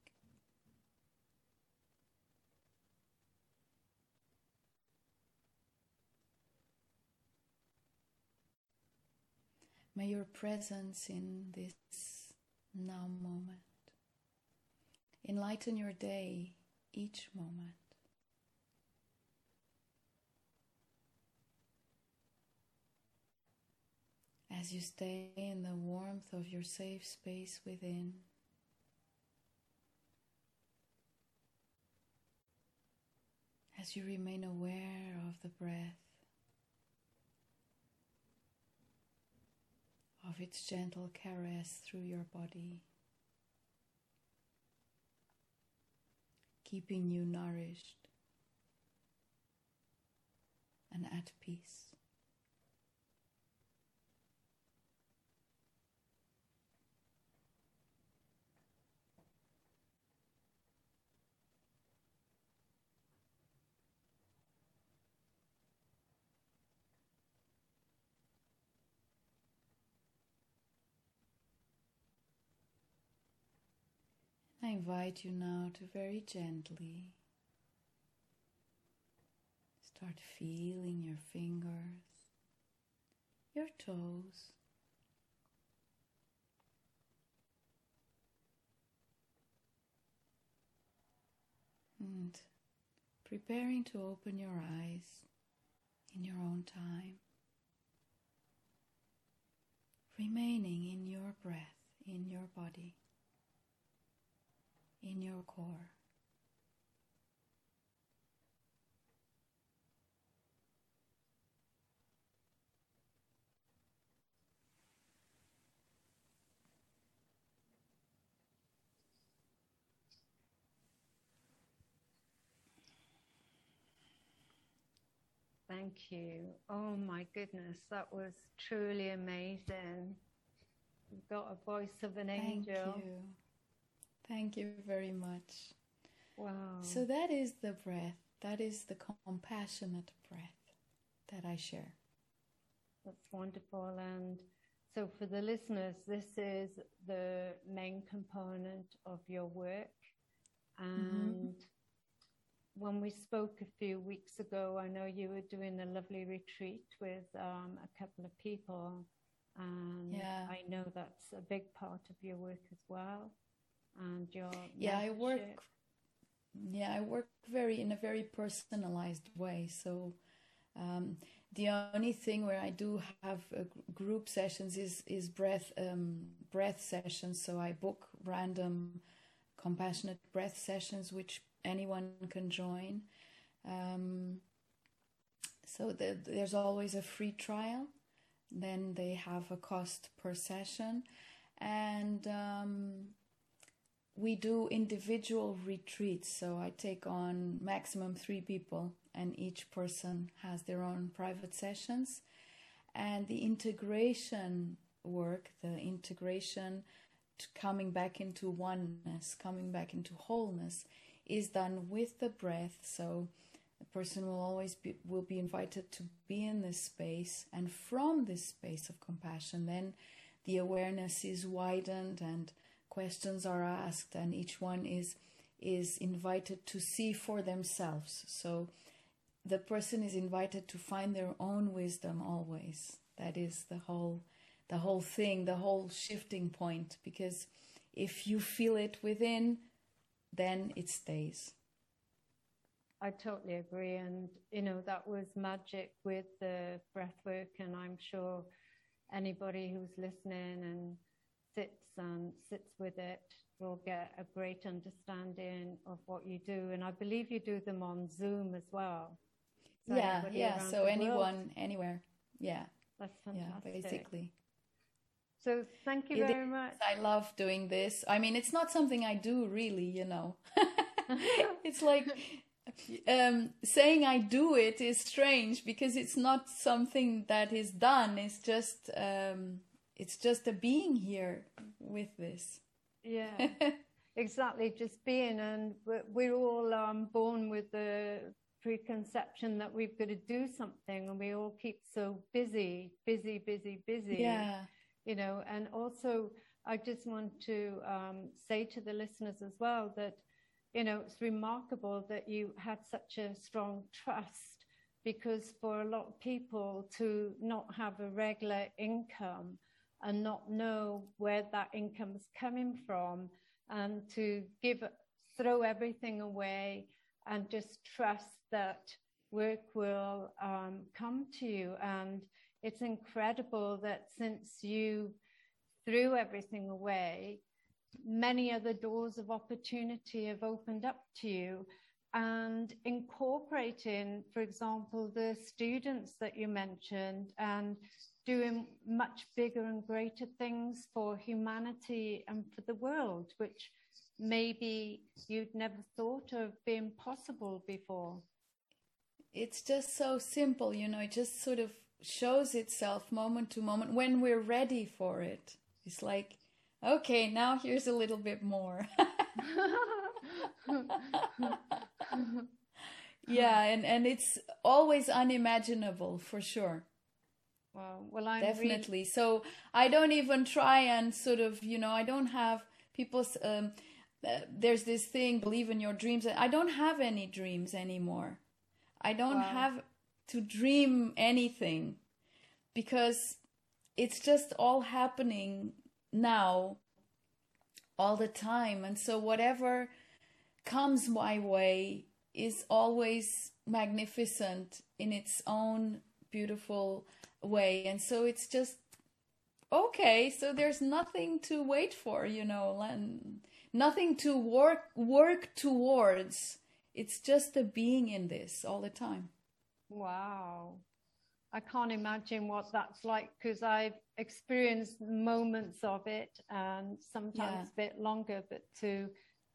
May your presence in this now moment enlighten your day each moment. As you stay in the warmth of your safe space within, as you remain aware of the breath, of its gentle caress through your body, keeping you nourished and at peace. I invite you now to very gently start feeling your fingers, your toes. And preparing to open your eyes in your own time, remaining in your breath, in your body in your core. Thank you. Oh my goodness, that was truly amazing. You've got a voice of an Thank angel. you. Thank you very much. Wow. So that is the breath. That is the compassionate breath that I share. That's wonderful. And so, for the listeners, this is the main component of your work. And when we spoke a few weeks ago, I know you were doing a lovely retreat with um, a couple of people. And Yeah. I know that's a big part of your work as well. And your Yeah, I work. Yeah, I work very in a very personalized way. So um, the only thing where I do have uh, group sessions is is breath um, breath sessions. So I book random compassionate breath sessions, which anyone can join. Um, so the, there's always a free trial. Then they have a cost per session, and um, we do individual retreats. So I take on maximum three people, and each person has their own private sessions. And the integration work, the integration coming back into oneness, coming back into wholeness, is done with the breath. So the person will always be will be invited to be in this space, and from this space of compassion, then the awareness is widened and questions are asked, and each one is is invited to see for themselves. So the person is invited to find their own wisdom always. That is the whole the whole thing, the whole shifting point. Because if you feel it within, then it stays. I totally agree. And, you know, that was magic with the breath work. And I'm sure anybody who's listening and sits and sits with it will get a great understanding of what you do. And I believe you do them on Zoom as well. So yeah, yeah. So the world- anyone, anywhere. Yeah, That's yeah, basically. So thank you It very is. much. I love doing this. I mean, it's not something I do really, you know. it's like um, saying I do it is strange because it's not something that is done. It's just um, it's just a being here with this. Yeah, exactly. Just being, and we're, all um, born with the preconception that we've got to do something, and we all keep so busy, busy, busy, busy. yeah, You know, and also I just want to um, say to the listeners as well that, you know, it's remarkable that you had such a strong trust because for a lot of people to not have a regular income and not know where that income is coming from and to give throw everything away and just trust that work will um, come to you. And it's incredible that since you threw everything away many other doors of opportunity have opened up to you. And incorporating for example the students that you mentioned and doing much bigger and greater things for humanity and for the world, which maybe you'd never thought of being possible before. it's just so simple, you know. It just sort of shows itself moment to moment when we're ready for it. It's like, okay, now here's a little bit more. yeah, and and it's always unimaginable for sure. Well, well, I'm really- definitely. So i don't even try and sort of you know i don't have people's um uh, there's this thing believe in your dreams i don't have any dreams anymore. I don't Wow. have to dream anything because it's just all happening now all the time. And so whatever comes my way is always magnificent in its own beautiful way and so it's just okay so there's nothing to wait for you know and nothing to work work towards it's just a being in this all the time Wow. I can't imagine what that's like because I've experienced moments of it and sometimes Yeah. a bit longer, but to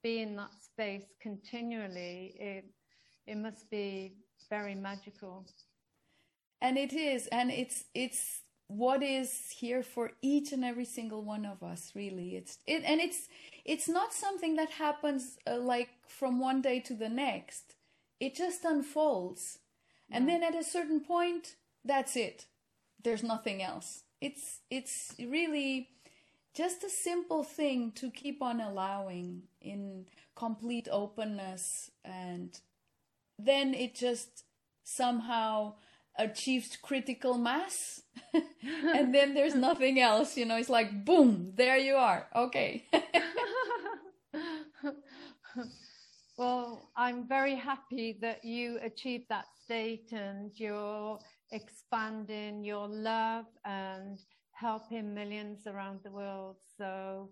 be in that space continually, it, it must be very magical. And it is and it's it's what is here for each and every single one of us really. It's it and it's it's not something that happens uh, like from one day to the next. It just unfolds. And then at a certain point that's it. There's nothing else. It's it's really just a simple thing to keep on allowing in complete openness. And then it just somehow achieved critical mass and then there's nothing else you know it's like boom there you are okay. Well i'm very happy that you achieved that state and you're expanding your love and helping millions around the world. So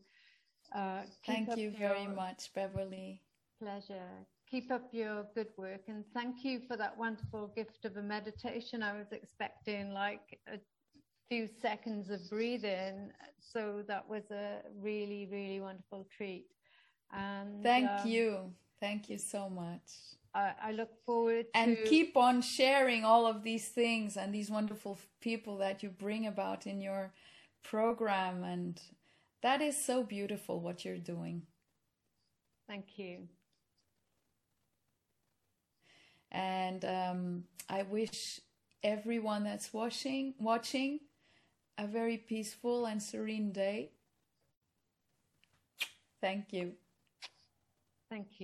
uh, thank you very much beverly. pleasure keep up your good work and thank you for that wonderful gift of a meditation. I was expecting like a few seconds of breathing, so that was a really, really wonderful treat. And thank um, you, thank you so much. I, I look forward to... and keep on sharing all of these things and these wonderful people that you bring about in your program, and that is so beautiful what you're doing. Thank you. And um, I wish everyone that's watching watching a very peaceful and serene day. Thank you. Thank you.